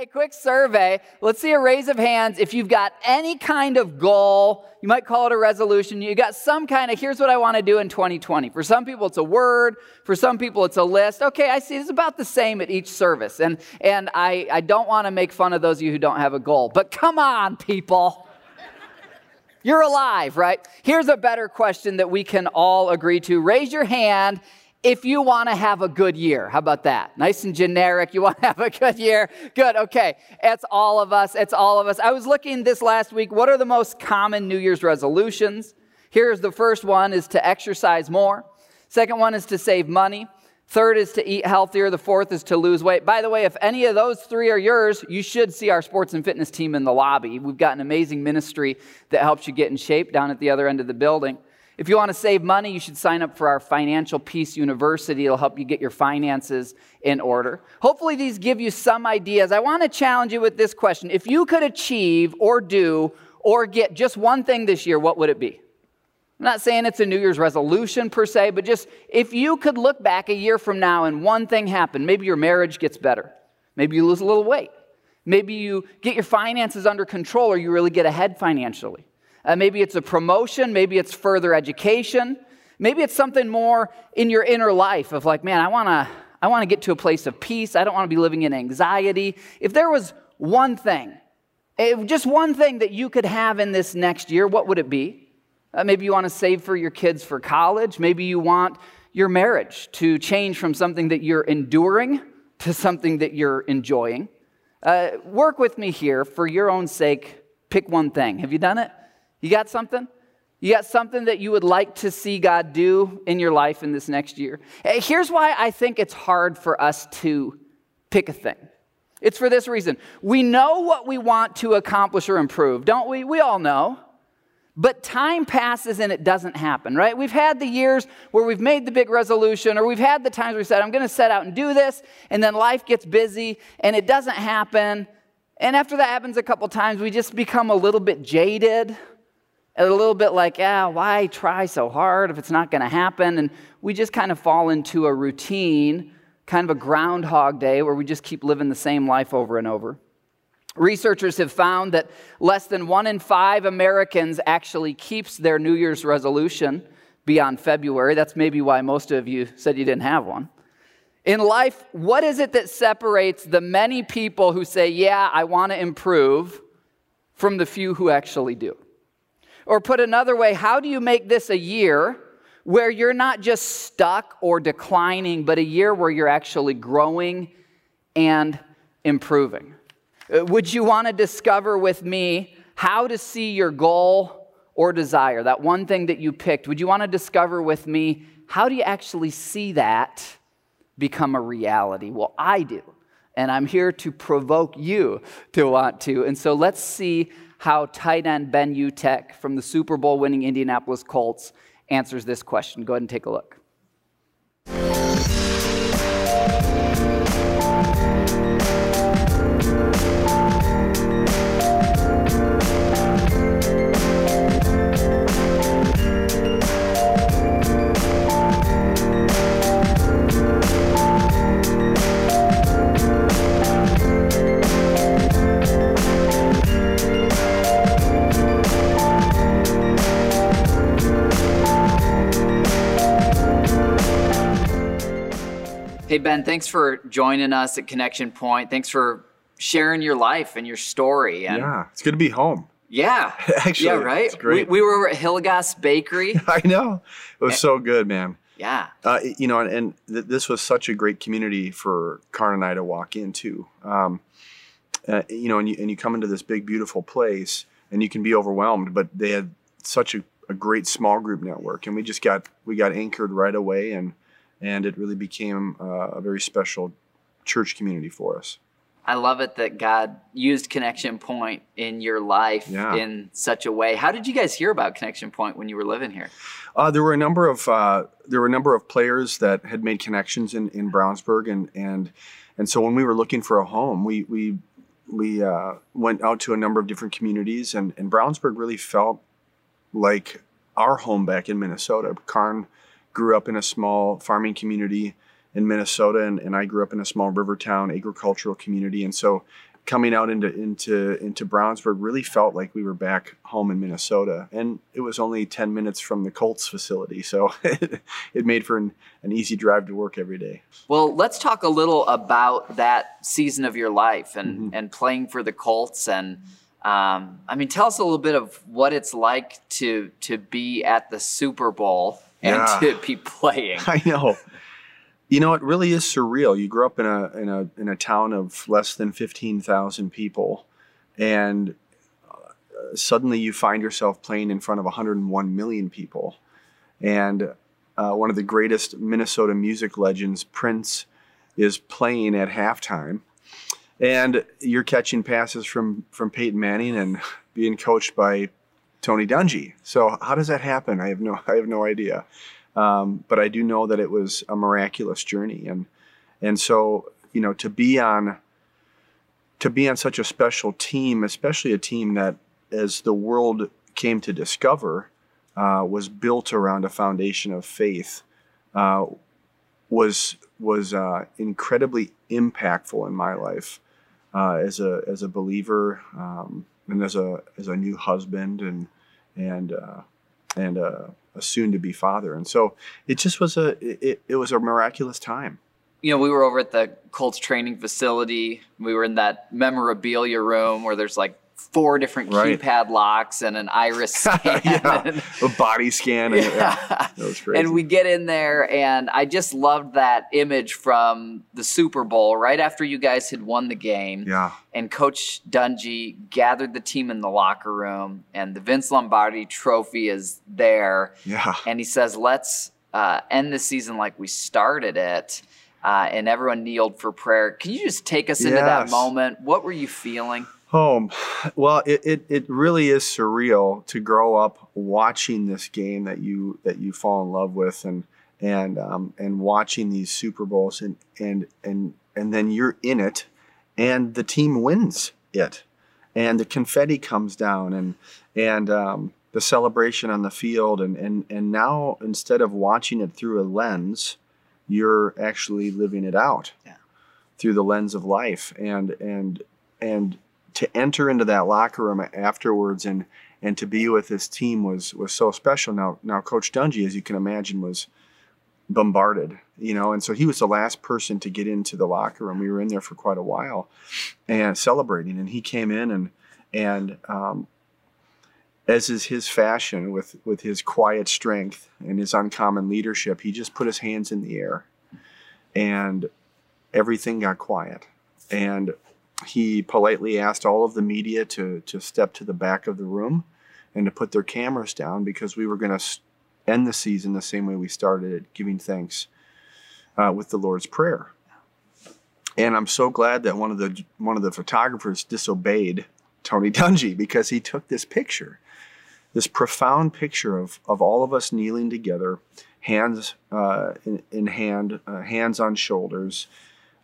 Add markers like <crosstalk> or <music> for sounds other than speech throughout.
Okay, quick survey. Let's see a raise of hands. If you've got any kind of goal, you might call it a resolution. You got some kind of, here's what I want to do in 2020. For some people, it's a word. For some people, it's a list. Okay, I see it's about the same at each service. And, and I, I don't want to make fun of those of you who don't have a goal. But come on, people. You're alive, right? Here's a better question that we can all agree to. Raise your hand if you want to have a good year. How about that? Nice and generic. You want to <laughs> have a good year? Good. Okay. It's all of us. It's all of us. I was looking this last week. What are the most common New Year's resolutions? Here's the first one is to exercise more. Second one is to save money. Third is to eat healthier. The fourth is to lose weight. By the way, if any of those three are yours, you should see our sports and fitness team in the lobby. We've got an amazing ministry that helps you get in shape down at the other end of the building. If you want to save money, you should sign up for our Financial Peace University. It'll help you get your finances in order. Hopefully, these give you some ideas. I want to challenge you with this question If you could achieve or do or get just one thing this year, what would it be? I'm not saying it's a New Year's resolution per se, but just if you could look back a year from now and one thing happened, maybe your marriage gets better, maybe you lose a little weight, maybe you get your finances under control or you really get ahead financially. Uh, maybe it's a promotion, maybe it's further education, maybe it's something more in your inner life of like, man, I want to I want to get to a place of peace. I don't want to be living in anxiety. If there was one thing, just one thing that you could have in this next year, what would it be? Uh, maybe you want to save for your kids for college. Maybe you want your marriage to change from something that you're enduring to something that you're enjoying. Uh, work with me here for your own sake. Pick one thing. Have you done it? You got something? You got something that you would like to see God do in your life in this next year? Eh, here's why I think it's hard for us to pick a thing. It's for this reason. We know what we want to accomplish or improve, don't we? We all know. But time passes and it doesn't happen, right? We've had the years where we've made the big resolution, or we've had the times we said, I'm going to set out and do this, and then life gets busy and it doesn't happen. And after that happens a couple times, we just become a little bit jaded a little bit like, ah, why try so hard if it's not going to happen? And we just kind of fall into a routine, kind of a groundhog day where we just keep living the same life over and over. Researchers have found that less than one in five Americans actually keeps their New Year's resolution beyond February. That's maybe why most of you said you didn't have one. In life, what is it that separates the many people who say, Yeah, I want to improve, from the few who actually do? Or put another way, how do you make this a year where you're not just stuck or declining, but a year where you're actually growing and improving? Uh, would you want to discover with me how to see your goal or desire, that one thing that you picked? Would you want to discover with me how do you actually see that become a reality? Well, I do. And I'm here to provoke you to want to. And so let's see how tight end Ben Utecht from the Super Bowl winning Indianapolis Colts answers this question. Go ahead and take a look. Ben, thanks for joining us at Connection Pointe. Thanks for sharing your life and your story. And yeah, it's good to be home. Yeah. <laughs> Actually, yeah, right? It's great. We, we were over at Hilgas Bakery. <laughs> I know. It was so good, man. Yeah. Uh, you know, and, and th- this was such a great community for Karn and I to walk into. Um, uh, you know, and you, and you come into this big, beautiful place and you can be overwhelmed, but they had such a, a great small group network and we just got, we got anchored right away and, and it really became uh, a very special church community for us. I love it that God used Connection Pointe in your life yeah. in such a way. How did you guys hear about Connection Pointe when you were living here? Uh, there were a number of uh, there were a number of players that had made connections in, in Brownsburg, and and and so when we were looking for a home, we we we uh, went out to a number of different communities, and, and Brownsburg really felt like our home back in Minnesota. Karn grew up in a small farming community in Minnesota, and, and I grew up in a small river town agricultural community. And so coming out into into into Brownsburg really felt like we were back home in Minnesota, and it was only ten minutes from the Colts facility, so <laughs> it made for an, an easy drive to work every day. Well, let's talk a little about that season of your life and mm-hmm. and playing for the Colts and. Um, I mean, tell us a little bit of what it's like to to be at the Super Bowl and yeah. to be playing. <laughs> I know. You know, it really is surreal. You grew up in a in a in a town of less than fifteen thousand people, and uh, suddenly you find yourself playing in front of 101 million people, and uh, one of the greatest Minnesota music legends, Prince, is playing at halftime, and you're catching passes from from Peyton Manning and being coached by Tony Dungy. So how does that happen? I have no <laughs> I have no idea. Um, but I do know that it was a miraculous journey, and and so you know to be on to be on such a special team, especially a team that, as the world came to discover, uh, was built around a foundation of faith, uh, was was uh, incredibly impactful in my life uh, as a as a believer um, and as a as a new husband and and uh, and a, a soon to be father. And so it just was a it, it was a miraculous time. You know, we were over at the Colts training facility. We were in that memorabilia room where there's like four different right. keypad locks and an iris <laughs> scan. yeah, and, a <laughs> body scan. And, yeah. yeah. that was crazy. And we get in there, and I just loved that image from the Super Bowl right after you guys had won the game. Yeah. And Coach Dungy gathered the team in the locker room, and the Vince Lombardi trophy is there. Yeah. And he says, let's uh, end the season like we started it. Uh, and everyone kneeled for prayer. Can you just take us into yes. that moment? What were you feeling? home. Well, it, it, it really is surreal to grow up watching this game that you that you fall in love with and and um, and watching these Super Bowls and and and and then you're in it and the team wins it and the confetti comes down and and um, the celebration on the field and and and now instead of watching it through a lens you're actually living it out yeah. through the lens of life and and and to enter into that locker room afterwards and and to be with this team was was so special. Now now Coach Dungy, as you can imagine, was bombarded, you know, and so he was the last person to get into the locker room. We were in there for quite a while and celebrating, and he came in and and um, as is his fashion with with his quiet strength and his uncommon leadership, he just put his hands in the air and everything got quiet. And he politely asked all of the media to, to step to the back of the room and to put their cameras down because we were going to end the season the same way we started it, giving thanks uh, with the Lord's Prayer. And I'm so glad that one of the one of the photographers disobeyed Tony <laughs> Dungy because he took this picture, this profound picture of, of all of us kneeling together, hands uh, in, in, hand, uh, hands on shoulders,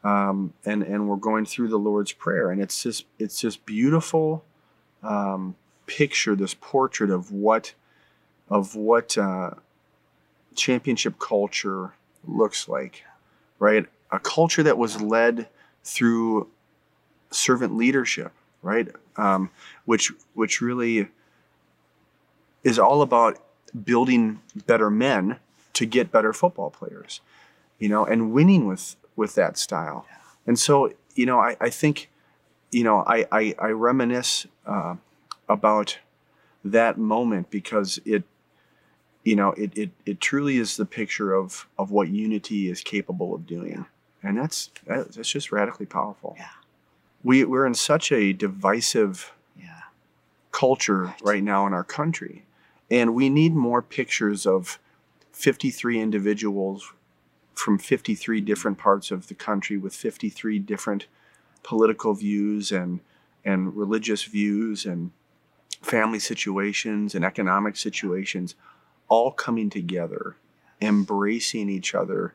um, and and we're going through the Lord's Prayer, and it's just it's just beautiful um, picture, this portrait of what of what uh, championship culture looks like, right? A culture that was led through servant leadership, right? Um, which which really is all about building better men to get better football players, you know, and winning with with that style. And so, you know, I, I think, you know, I, I, I reminisce uh, about that moment because it, you know, it, it, it truly is the picture of, of what unity is capable of doing. And that's, that's just radically powerful. Yeah. We, we're in such a divisive yeah. culture right. right now in our country. And we need more pictures of 53 individuals from 53 different parts of the country with 53 different political views and and religious views and family situations and economic situations all coming together embracing each other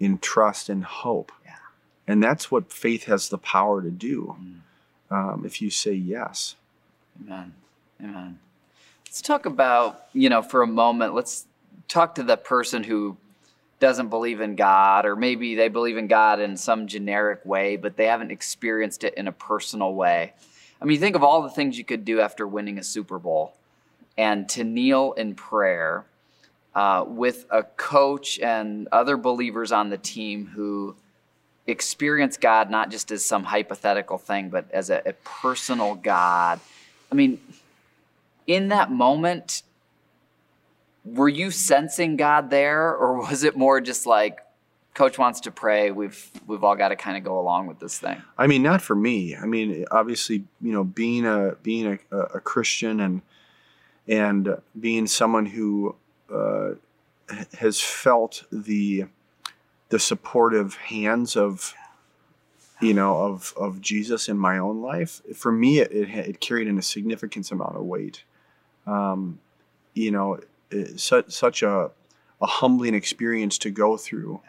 in trust and hope. Yeah. and that's what faith has the power to do mm. um, if you say yes. Amen. Amen. Let's talk about you know for a moment let's talk to the person who doesn't believe in God, or maybe they believe in God in some generic way, but they haven't experienced it in a personal way. I mean, think of all the things you could do after winning a Super Bowl and to kneel in prayer uh, with a coach and other believers on the team who experience God not just as some hypothetical thing, but as a, a personal God. I mean, in that moment, were you sensing God there, or was it more just like, coach wants to pray we've we've all got to kind of go along with this thing i mean not for me. I mean obviously you know being a being a, a christian and and being someone who uh, has felt the the supportive hands of you know of of jesus in my own life for me it, it, it carried in a significant amount of weight. Um, you know such such a a humbling experience to go through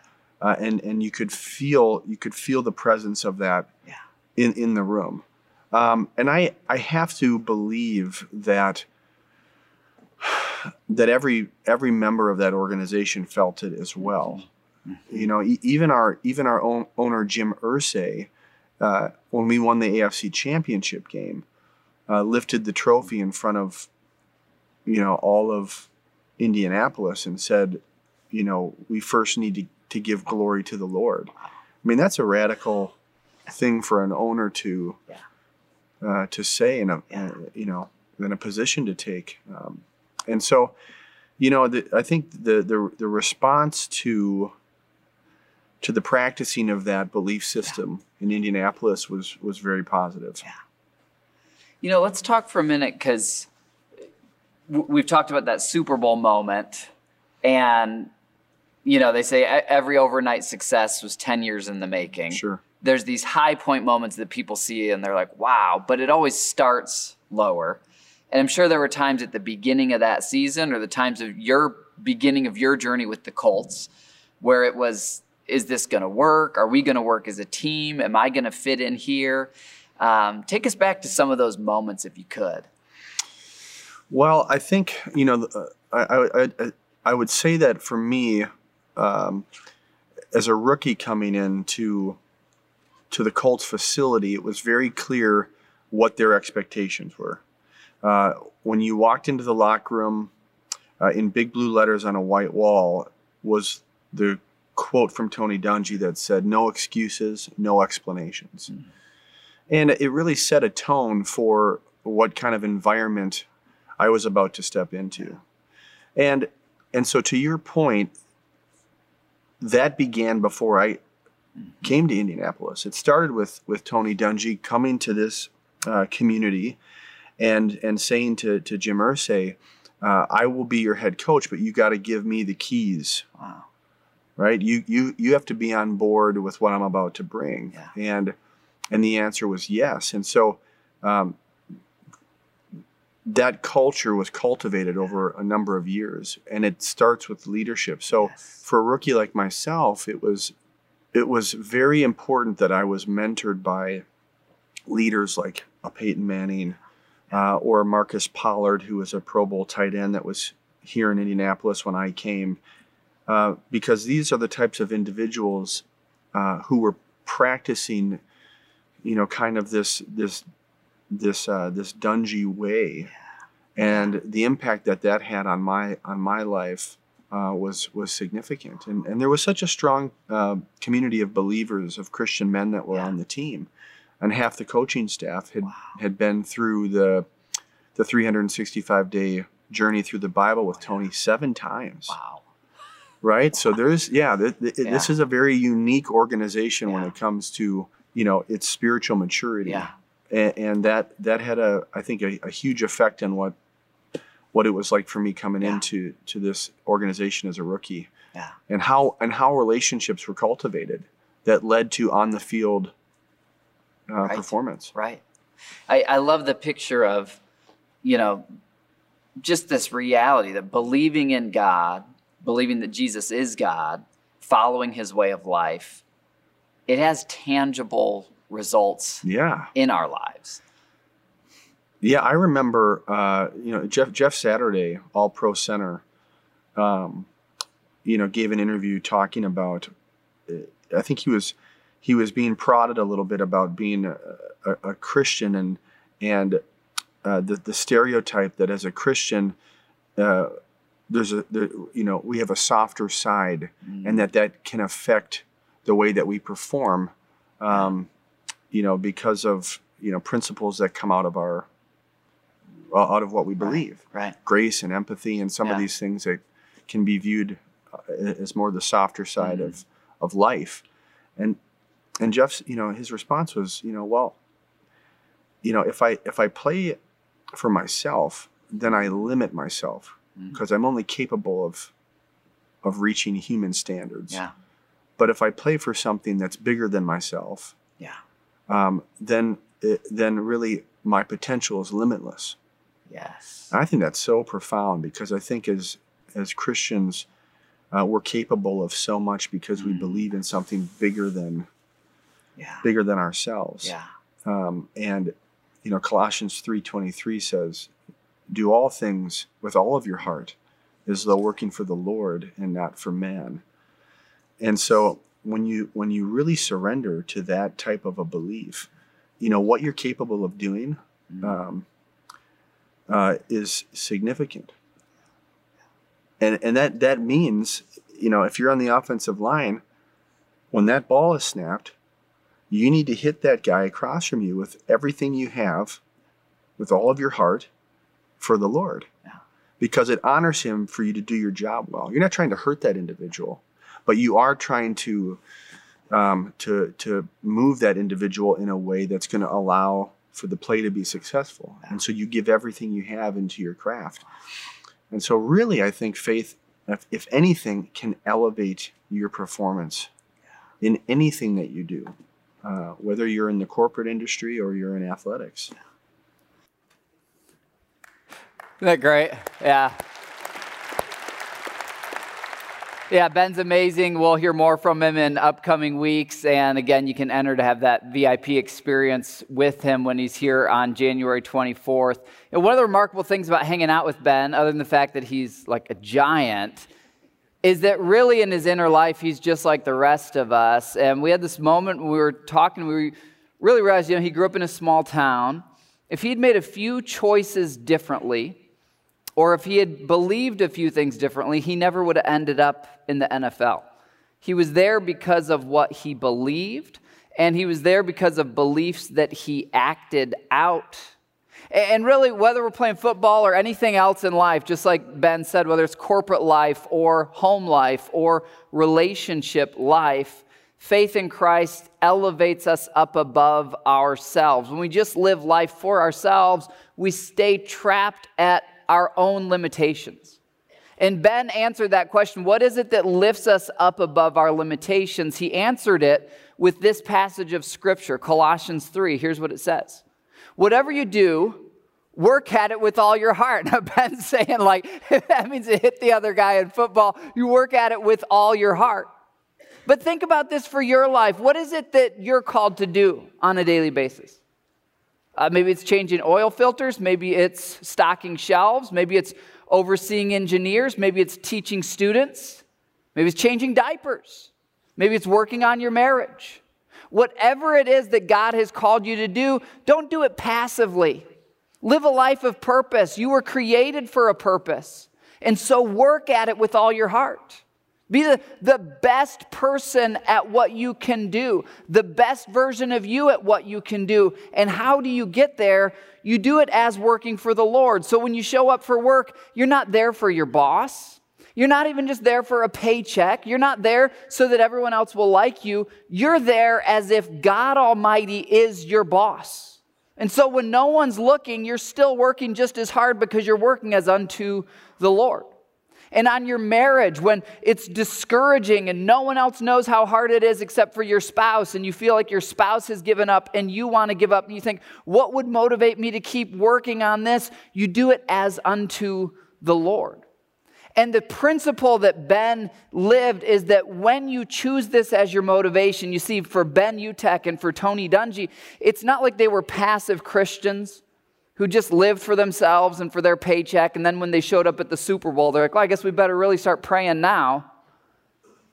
uh, and and you could feel you could feel the presence of that yeah. in in the room. Um, and I I have to believe that that every every member of that organization felt it as well. Mm-hmm. You know, e- even our even our own owner Jim Irsay, uh, when we won the AFC Championship game, uh, lifted the trophy in front of you know all of Indianapolis and said, you know, we first need to to give glory to the Lord. I mean, that's a radical thing for an owner to uh, to say in a uh, you know in a position to take. Um, and so, you know, the, I think the, the the response to to the practicing of that belief system yeah. in Indianapolis was was very positive. Yeah. You know, let's talk for a minute because we've talked about that Super Bowl moment, and you know, they say every overnight success was 10 years in the making. Sure. There's these high point moments that people see and they're like, wow, but it always starts lower. And I'm sure there were times at the beginning of that season or the times of your beginning of your journey with the Colts where it was, is this going to work? Are we going to work as a team? Am I going to fit in here? Um, take us back to some of those moments if you could. Well, I think, you know, I, I, I, I would say that for me, um, as a rookie coming into to the Colts facility, it was very clear what their expectations were. Uh, when you walked into the locker room, uh, in big blue letters on a white wall was the quote from Tony Dungy that said, "No excuses, no explanations," mm-hmm. and it really set a tone for what kind of environment I was about to step into, and and so to your point, that began before I came to Indianapolis. It started with with Tony Dungy coming to this uh, community and and saying to to Jim Irsay, uh, "I will be your head coach, but you got to give me the keys." Wow. Right? You you you have to be on board with what I'm about to bring. Yeah. And and the answer was yes. And so um, that culture was cultivated over a number of years and it starts with leadership so yes. for a rookie like myself it was it was very important that i was mentored by leaders like a peyton manning uh, or marcus pollard who was a pro bowl tight end that was here in indianapolis when i came uh, because these are the types of individuals uh, who were practicing you know kind of this this this uh, this dungy way, and the impact that that had on my on my life uh, was was significant. And and there was such a strong uh, community of believers of Christian men that were yeah. on the team, and half the coaching staff had wow. had been through the the 365 day journey through the Bible with Tony seven times. Wow. Right. So there's yeah, th- th- Yeah. This is a very unique organization when it comes to you know its spiritual maturity Yeah. And, and that that had a I think a, a huge effect on what what it was like for me coming Yeah. into to this organization as a rookie, Yeah. and how and how relationships were cultivated that led to on the field uh, Right. performance. Right. I, I love the picture of, you know, just this reality that believing in God, believing that Jesus is God, following his way of life, it has tangible results Yeah, in our lives. yeah. I remember, uh, you know, Jeff Jeff Saturday, All Pro Center. Um, you know, gave an interview talking about. uh, I think he was he was being prodded a little bit about being a, a, a Christian and and uh, the the stereotype that as a Christian. Uh, there's a there, you know we have a softer side and that that can affect the way that we perform um, you know because of you know principles that come out of our out of what we believe Right. grace and empathy and some of these things that can be viewed uh, as more the softer side of of life and and Jeff's you know his response was you know well you know if I if I play for myself then I limit myself because I'm only capable of of reaching human standards Yeah. but if I play for something that's bigger than myself Yeah. Um, then it, then really my potential is limitless Yes. I think that's so profound because I think as as Christians, uh, we're capable of so much because we Mm. believe in something bigger than Yeah. bigger than ourselves. Yeah. Um, and you know, Colossians three twenty three says, "Do all things with all of your heart, as though working for the Lord and not for man." And so when you when you really surrender to that type of a belief, you know what you're capable of doing um, uh, is significant. And and that that means, you know, if you're on the offensive line, when that ball is snapped, you need to hit that guy across from you with everything you have, with all of your heart, for the Lord. Yeah. Because it honors him for you to do your job well. You're not trying to hurt that individual, but you are trying to um, to to move that individual in a way that's going to allow for the play to be successful. And so you give everything you have into your craft. And so really, I think faith, if, if anything, can elevate your performance in anything that you do, uh, whether you're in the corporate industry or you're in athletics. Isn't that great? Yeah. Yeah, Ben's amazing. We'll hear more from him in upcoming weeks. And again, you can enter to have that VIP experience with him when he's here on January 24th. And one of the remarkable things about hanging out with Ben, other than the fact that he's like a giant, is that really in his inner life, he's just like the rest of us. And we had this moment when we were talking, we really realized, you know, he grew up in a small town. If he'd made a few choices differently, or if he had believed a few things differently, he never would have ended up in the NFL. He was there because of what he believed, and he was there because of beliefs that he acted out. And really, whether we're playing football or anything else in life, just like Ben said, whether it's corporate life or home life or relationship life, faith in Christ elevates us up above ourselves. When we just live life for ourselves, we stay trapped at our own limitations. And Ben answered that question what is it that lifts us up above our limitations? He answered it with this passage of Scripture, Colossians 3. Here's what it says Whatever you do, work at it with all your heart. <laughs> Now, Ben's saying, like, <laughs> that means to hit the other guy in football, you work at it with all your heart. But think about this for your life. What is it that you're called to do on a daily basis? Uh, maybe it's changing oil filters. Maybe it's stocking shelves. Maybe it's overseeing engineers. Maybe it's teaching students. Maybe it's changing diapers. Maybe it's working on your marriage. Whatever it is that God has called you to do, don't do it passively. Live a life of purpose. You were created for a purpose. And so work at it with all your heart. Be the, the best person at what you can do, the best version of you at what you can do. And how do you get there? You do it as working for the Lord. So when you show up for work, you're not there for your boss. You're not even just there for a paycheck. You're not there so that everyone else will like you. You're there as if God Almighty is your boss. And so when no one's looking, you're still working just as hard because you're working as unto the Lord and on your marriage when it's discouraging and no one else knows how hard it is except for your spouse, and you feel like your spouse has given up and you want to give up, and you think, What would motivate me to keep working on this? You do it as unto the Lord. And the principle that Ben lived is that when you choose this as your motivation, you see, for Ben Utecht and for Tony Dungy, it's not like they were passive Christians who just lived for themselves and for their paycheck. And then when they showed up at the Super Bowl, they're like, well, I guess we better really start praying now.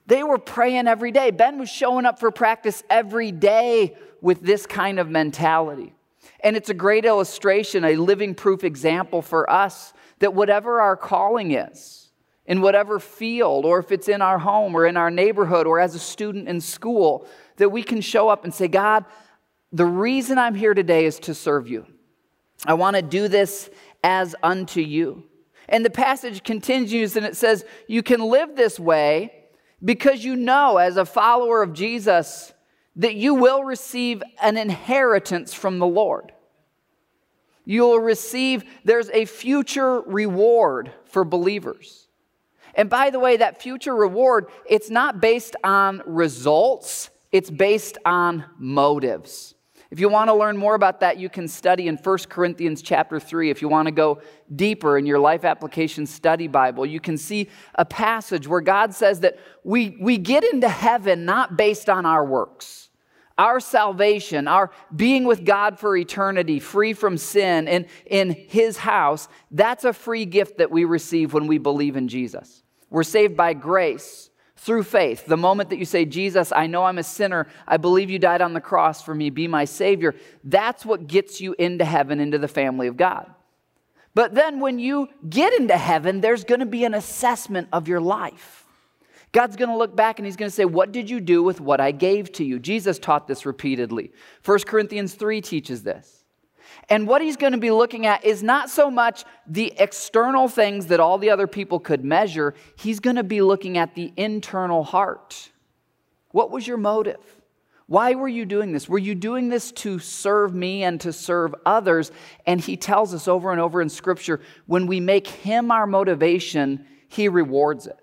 They were praying every day. Ben was showing up for practice every day with this kind of mentality. And it's a great illustration, a living proof example for us that whatever our calling is, in whatever field, or if it's in our home or in our neighborhood or as a student in school, that we can show up and say, God, the reason I'm here today is to serve you. I want to do this as unto you. And the passage continues and it says, You can live this way because you know, as a follower of Jesus, that you will receive an inheritance from the Lord. You will receive, there's a future reward for believers. And by the way, that future reward, it's not based on results, it's based on motives. If you want to learn more about that, you can study in 1 Corinthians chapter 3. If you want to go deeper in your life application study Bible, you can see a passage where God says that we, we get into heaven not based on our works. Our salvation, our being with God for eternity, free from sin and in His house, that's a free gift that we receive when we believe in Jesus. We're saved by grace through faith. The moment that you say, Jesus, I know I'm a sinner, I believe you died on the cross for me, be my Savior, that's what gets you into heaven, into the family of God. But then when you get into heaven, there's going to be an assessment of your life. God's going to look back and he's going to say, What did you do with what I gave to you? Jesus taught this repeatedly. 1 Corinthians 3 teaches this. And what he's going to be looking at is not so much the external things that all the other people could measure, he's going to be looking at the internal heart. What was your motive? Why were you doing this? Were you doing this to serve me and to serve others? And he tells us over and over in Scripture when we make him our motivation, he rewards it.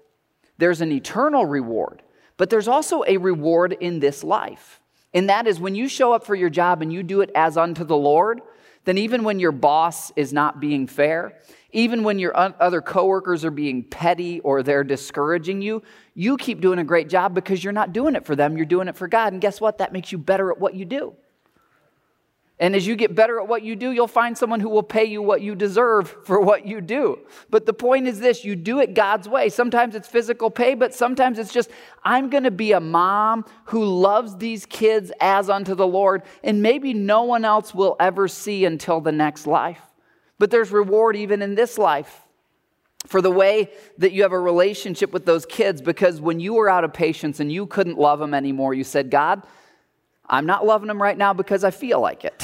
There's an eternal reward, but there's also a reward in this life. And that is when you show up for your job and you do it as unto the Lord, then even when your boss is not being fair, even when your other coworkers are being petty or they're discouraging you, you keep doing a great job because you're not doing it for them, you're doing it for God. And guess what? That makes you better at what you do. And as you get better at what you do, you'll find someone who will pay you what you deserve for what you do. But the point is this you do it God's way. Sometimes it's physical pay, but sometimes it's just, I'm going to be a mom who loves these kids as unto the Lord, and maybe no one else will ever see until the next life. But there's reward even in this life for the way that you have a relationship with those kids because when you were out of patience and you couldn't love them anymore, you said, God, I'm not loving them right now because I feel like it.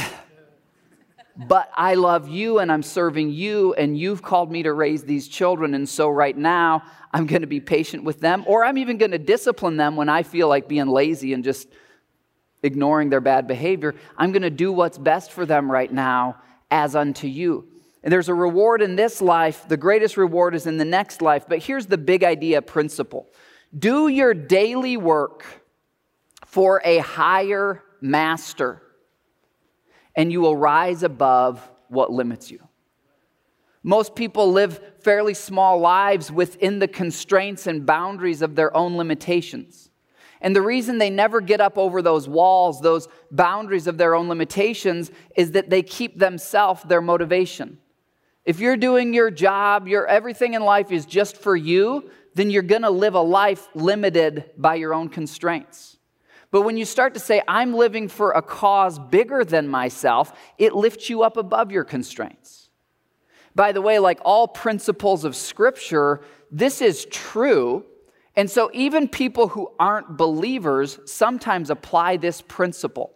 but I love you and I'm serving you, and you've called me to raise these children. And so, right now, I'm going to be patient with them, or I'm even going to discipline them when I feel like being lazy and just ignoring their bad behavior. I'm going to do what's best for them right now as unto you. And there's a reward in this life. The greatest reward is in the next life. But here's the big idea principle do your daily work for a higher master, and you will rise above what limits you. Most people live fairly small lives within the constraints and boundaries of their own limitations. And the reason they never get up over those walls, those boundaries of their own limitations, is that they keep themselves their motivation. If you're doing your job, your everything in life is just for you, then you're going to live a life limited by your own constraints. But when you start to say, I'm living for a cause bigger than myself, it lifts you up above your constraints. By the way, like all principles of Scripture, this is true. And so even people who aren't believers sometimes apply this principle.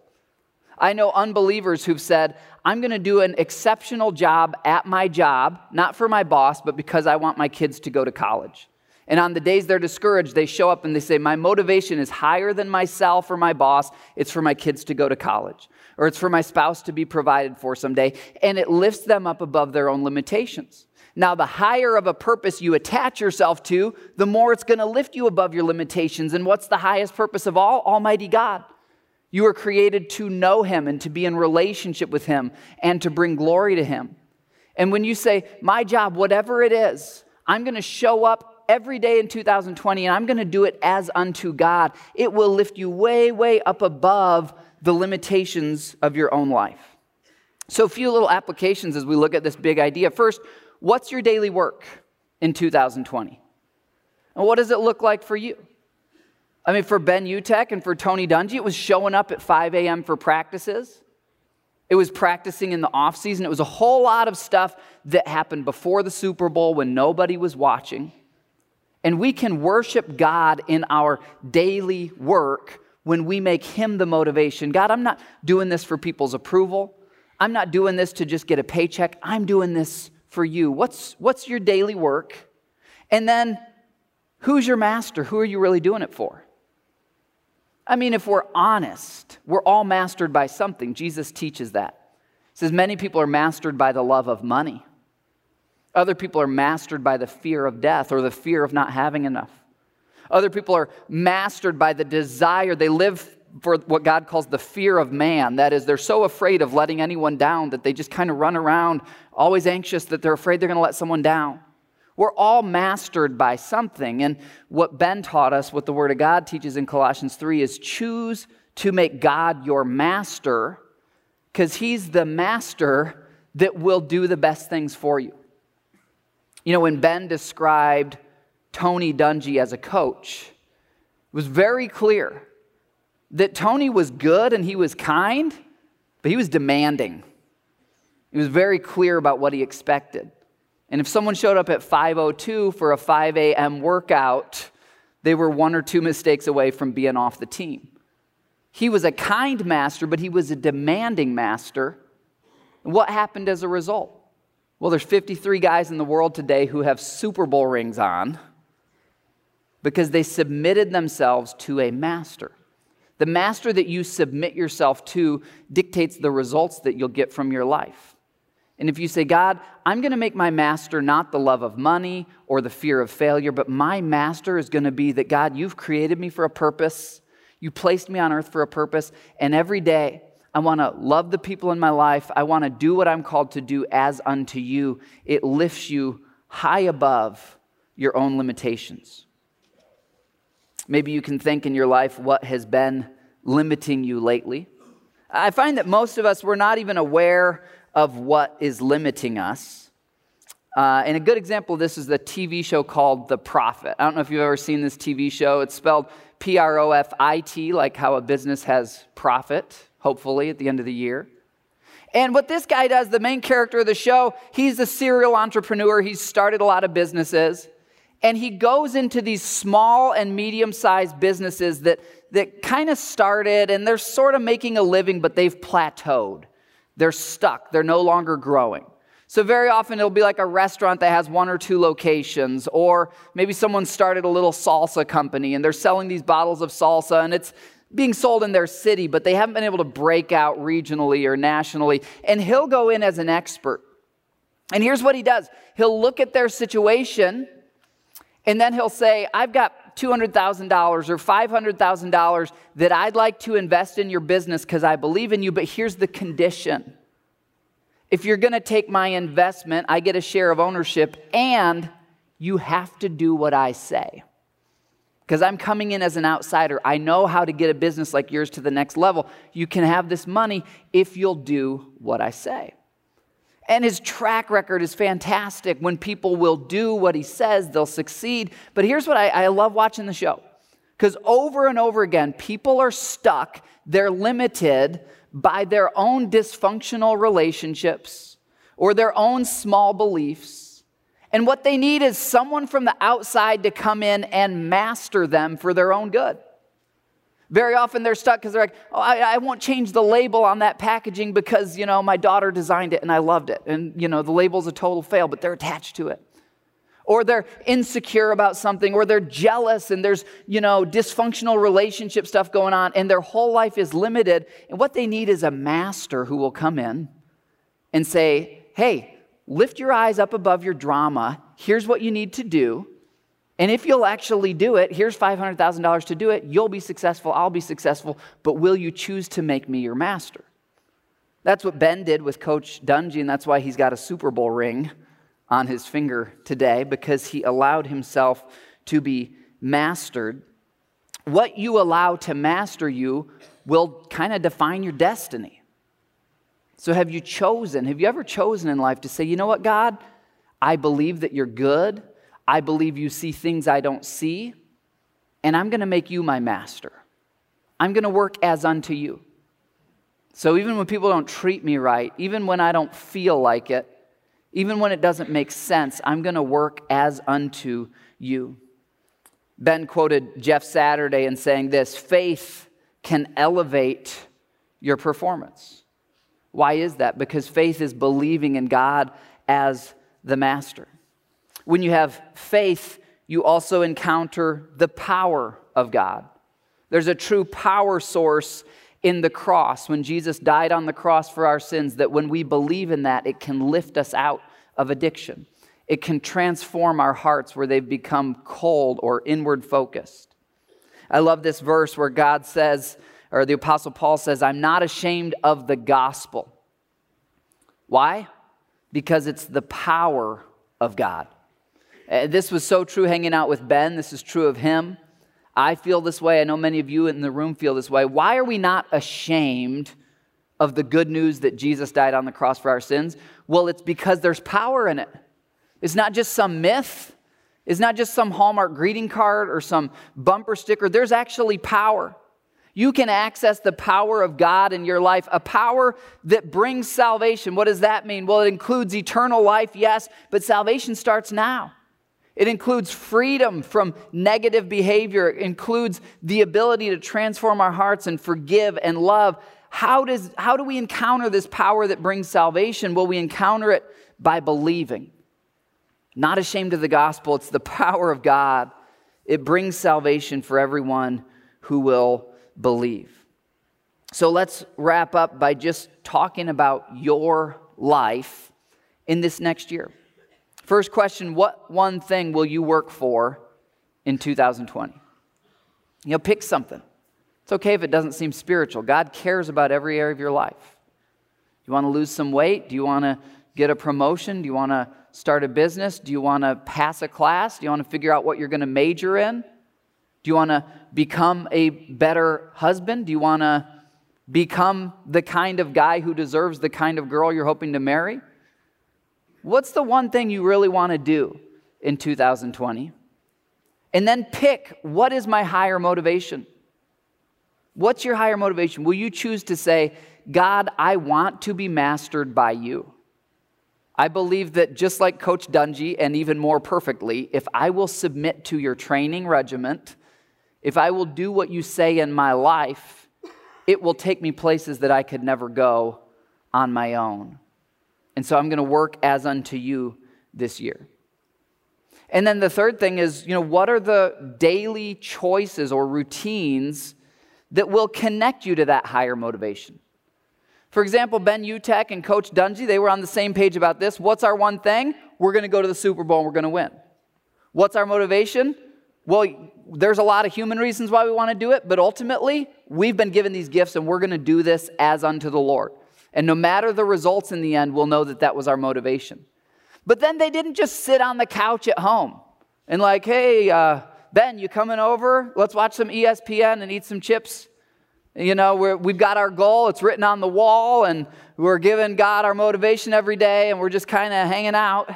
I know unbelievers who've said, I'm going to do an exceptional job at my job, not for my boss, but because I want my kids to go to college. And on the days they're discouraged, they show up and they say, My motivation is higher than myself or my boss. It's for my kids to go to college, or it's for my spouse to be provided for someday. And it lifts them up above their own limitations. Now, the higher of a purpose you attach yourself to, the more it's going to lift you above your limitations. And what's the highest purpose of all? Almighty God. You are created to know Him and to be in relationship with Him and to bring glory to Him. And when you say, My job, whatever it is, I'm going to show up every day in 2020 and I'm going to do it as unto God, it will lift you way, way up above the limitations of your own life. So, a few little applications as we look at this big idea. First, what's your daily work in 2020? And what does it look like for you? I mean, for Ben Utecht and for Tony Dungy, it was showing up at 5 a.m. for practices. It was practicing in the off season. It was a whole lot of stuff that happened before the Super Bowl when nobody was watching. And we can worship God in our daily work when we make Him the motivation. God, I'm not doing this for people's approval. I'm not doing this to just get a paycheck. I'm doing this for you. What's, what's your daily work? And then, who's your master? Who are you really doing it for? I mean, if we're honest, we're all mastered by something. Jesus teaches that. He says many people are mastered by the love of money. Other people are mastered by the fear of death or the fear of not having enough. Other people are mastered by the desire. They live for what God calls the fear of man. That is, they're so afraid of letting anyone down that they just kind of run around, always anxious that they're afraid they're going to let someone down. We're all mastered by something. And what Ben taught us, what the Word of God teaches in Colossians 3, is choose to make God your master because He's the master that will do the best things for you. You know, when Ben described Tony Dungy as a coach, it was very clear that Tony was good and he was kind, but he was demanding. He was very clear about what he expected. And if someone showed up at 5:02 for a 5 a.m. workout, they were one or two mistakes away from being off the team. He was a kind master, but he was a demanding master. What happened as a result? Well, there's 53 guys in the world today who have Super Bowl rings on because they submitted themselves to a master. The master that you submit yourself to dictates the results that you'll get from your life. And if you say, God, I'm going to make my master not the love of money or the fear of failure, but my master is going to be that, God, you've created me for a purpose. You placed me on earth for a purpose. And every day, I want to love the people in my life. I want to do what I'm called to do as unto you. It lifts you high above your own limitations. Maybe you can think in your life what has been limiting you lately. I find that most of us, we're not even aware of what is limiting us. Uh, and a good example of this is the TV show called The Profit. I don't know if you've ever seen this TV show. It's spelled P R O F I T, like how a business has profit, hopefully, at the end of the year. And what this guy does, the main character of the show, he's a serial entrepreneur. He's started a lot of businesses. And he goes into these small and medium sized businesses that, that kind of started and they're sort of making a living, but they've plateaued. They're stuck, they're no longer growing. So, very often it'll be like a restaurant that has one or two locations, or maybe someone started a little salsa company and they're selling these bottles of salsa and it's being sold in their city, but they haven't been able to break out regionally or nationally. And he'll go in as an expert. And here's what he does he'll look at their situation and then he'll say, I've got $200,000 or $500,000 that I'd like to invest in your business because I believe in you, but here's the condition. If you're going to take my investment, I get a share of ownership, and you have to do what I say. Because I'm coming in as an outsider. I know how to get a business like yours to the next level. You can have this money if you'll do what I say. And his track record is fantastic. When people will do what he says, they'll succeed. But here's what I, I love watching the show because over and over again, people are stuck, they're limited by their own dysfunctional relationships or their own small beliefs. And what they need is someone from the outside to come in and master them for their own good. Very often they're stuck because they're like, oh, I, I, won't change the label on that packaging because, you know, my daughter designed it and I loved it. And, you know, the label's a total fail, but they're attached to it. Or they're insecure about something, or they're jealous and there's, you know, dysfunctional relationship stuff going on, and their whole life is limited. And what they need is a master who will come in and say, hey, lift your eyes up above your drama. Here's what you need to do. And if you'll actually do it, here's $500,000 to do it, you'll be successful, I'll be successful, but will you choose to make me your master? That's what Ben did with Coach Dungy, and that's why he's got a Super Bowl ring on his finger today, because he allowed himself to be mastered. What you allow to master you will kind of define your destiny. So, have you chosen, have you ever chosen in life to say, you know what, God, I believe that you're good. I believe you see things I don't see. and I'm going to make you my master. I'm going to work as unto you. So even when people don't treat me right, even when I don't feel like it, even when it doesn't make sense, I'm going to work as unto you. Ben quoted Jeff Saturday in saying this faith can elevate your performance. Why is that? Because faith is believing in God as the master. When you have faith, you also encounter the power of God. There's a true power source in the cross when Jesus died on the cross for our sins, that when we believe in that, it can lift us out of addiction. It can transform our hearts where they've become cold or inward focused. I love this verse where God says, or the Apostle Paul says, I'm not ashamed of the gospel. Why? Because it's the power of God. Uh, this was so true hanging out with Ben. This is true of him. I feel this way. I know many of you in the room feel this way. Why are we not ashamed of the good news that Jesus died on the cross for our sins? Well, it's because there's power in it. It's not just some myth, it's not just some Hallmark greeting card or some bumper sticker. There's actually power. You can access the power of God in your life, a power that brings salvation. What does that mean? Well, it includes eternal life, yes, but salvation starts now. It includes freedom from negative behavior. It includes the ability to transform our hearts and forgive and love. How, does, how do we encounter this power that brings salvation? Well, we encounter it by believing. Not ashamed of the gospel, it's the power of God. It brings salvation for everyone who will believe. So let's wrap up by just talking about your life in this next year. First question What one thing will you work for in 2020? You know, pick something. It's okay if it doesn't seem spiritual. God cares about every area of your life. You want to lose some weight? Do you want to get a promotion? Do you want to start a business? Do you want to pass a class? Do you want to figure out what you're going to major in? Do you want to become a better husband? Do you want to become the kind of guy who deserves the kind of girl you're hoping to marry? What's the one thing you really want to do in 2020? And then pick what is my higher motivation? What's your higher motivation? Will you choose to say, God, I want to be mastered by you? I believe that just like Coach Dungy, and even more perfectly, if I will submit to your training regiment, if I will do what you say in my life, it will take me places that I could never go on my own. And so I'm going to work as unto you this year. And then the third thing is, you know, what are the daily choices or routines that will connect you to that higher motivation? For example, Ben Utecht and Coach Dungy, they were on the same page about this. What's our one thing? We're going to go to the Super Bowl and we're going to win. What's our motivation? Well, there's a lot of human reasons why we want to do it, but ultimately, we've been given these gifts and we're going to do this as unto the Lord. And no matter the results in the end, we'll know that that was our motivation. But then they didn't just sit on the couch at home and, like, hey, uh, Ben, you coming over? Let's watch some ESPN and eat some chips. You know, we have got our goal, it's written on the wall, and we're giving God our motivation every day, and we're just kind of hanging out.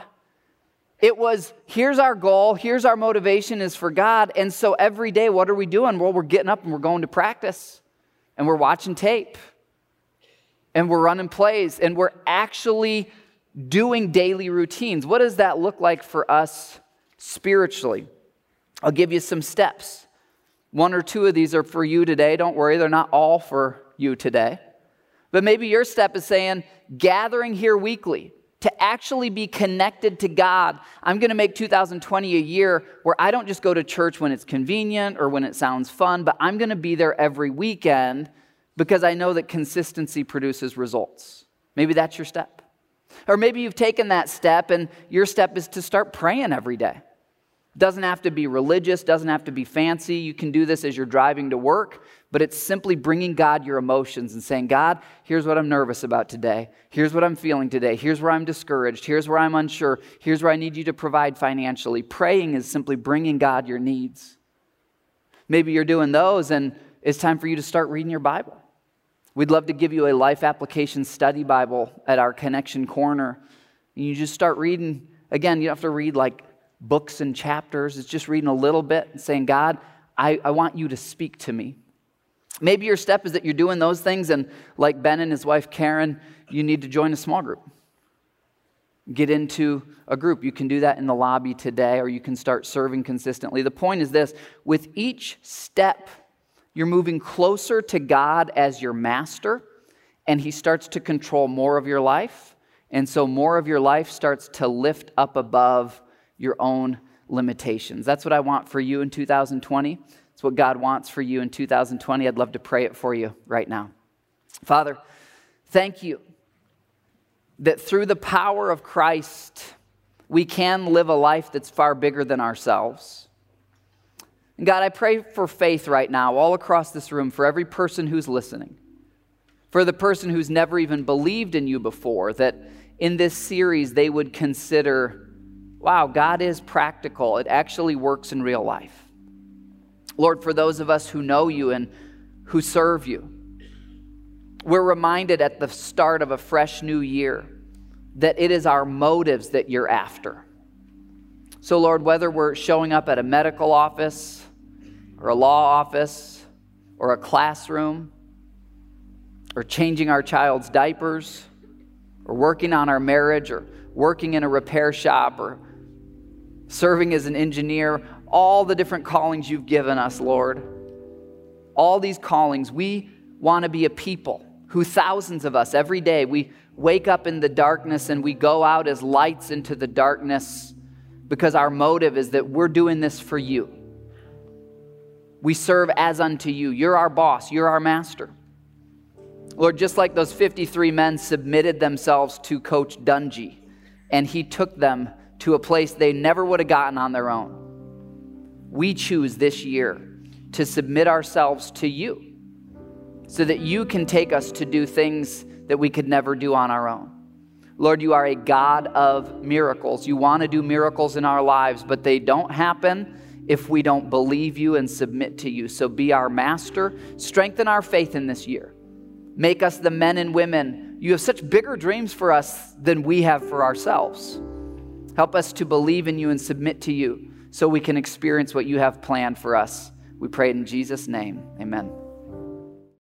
It was, here's our goal, here's our motivation is for God. And so every day, what are we doing? Well, we're getting up and we're going to practice, and we're watching tape, and we're running plays and we're actually doing daily routines. What does that look like for us spiritually? I'll give you some steps. One or two of these are for you today. Don't worry, they're not all for you today. But maybe your step is saying, gathering here weekly to actually be connected to God. I'm going to make 2020 a year where I don't just go to church when it's convenient or when it sounds fun, but I'm going to be there every weekend because I know that consistency produces results. Maybe that's your step. Or maybe you've taken that step and your step is to start praying every day. Doesn't have to be religious, doesn't have to be fancy. You can do this as you're driving to work, but it's simply bringing God your emotions and saying, God, here's what I'm nervous about today. Here's what I'm feeling today. Here's where I'm discouraged. Here's where I'm unsure. Here's where I need you to provide financially. Praying is simply bringing God your needs. Maybe you're doing those and it's time for you to start reading your Bible. We'd love to give you a life application study Bible at our connection corner. You just start reading. Again, you don't have to read like books and chapters. It's just reading a little bit and saying, God, I, I want you to speak to me. Maybe your step is that you're doing those things, and like Ben and his wife Karen, you need to join a small group. Get into a group. You can do that in the lobby today, or you can start serving consistently. The point is this with each step, you're moving closer to God as your master, and He starts to control more of your life. And so more of your life starts to lift up above your own limitations. That's what I want for you in 2020. It's what God wants for you in 2020. I'd love to pray it for you right now. Father, thank you that through the power of Christ, we can live a life that's far bigger than ourselves. And God, I pray for faith right now, all across this room, for every person who's listening, for the person who's never even believed in you before, that in this series they would consider wow, God is practical. It actually works in real life. Lord, for those of us who know you and who serve you, we're reminded at the start of a fresh new year that it is our motives that you're after. So, Lord, whether we're showing up at a medical office or a law office or a classroom or changing our child's diapers or working on our marriage or working in a repair shop or serving as an engineer, all the different callings you've given us, Lord. All these callings, we want to be a people who thousands of us every day, we wake up in the darkness and we go out as lights into the darkness because our motive is that we're doing this for you. We serve as unto you. You're our boss, you're our master. Lord, just like those 53 men submitted themselves to Coach Dungy, and he took them to a place they never would have gotten on their own. We choose this year to submit ourselves to you so that you can take us to do things that we could never do on our own. Lord, you are a God of miracles. You want to do miracles in our lives, but they don't happen if we don't believe you and submit to you. So be our master. Strengthen our faith in this year. Make us the men and women. You have such bigger dreams for us than we have for ourselves. Help us to believe in you and submit to you so we can experience what you have planned for us. We pray in Jesus' name. Amen.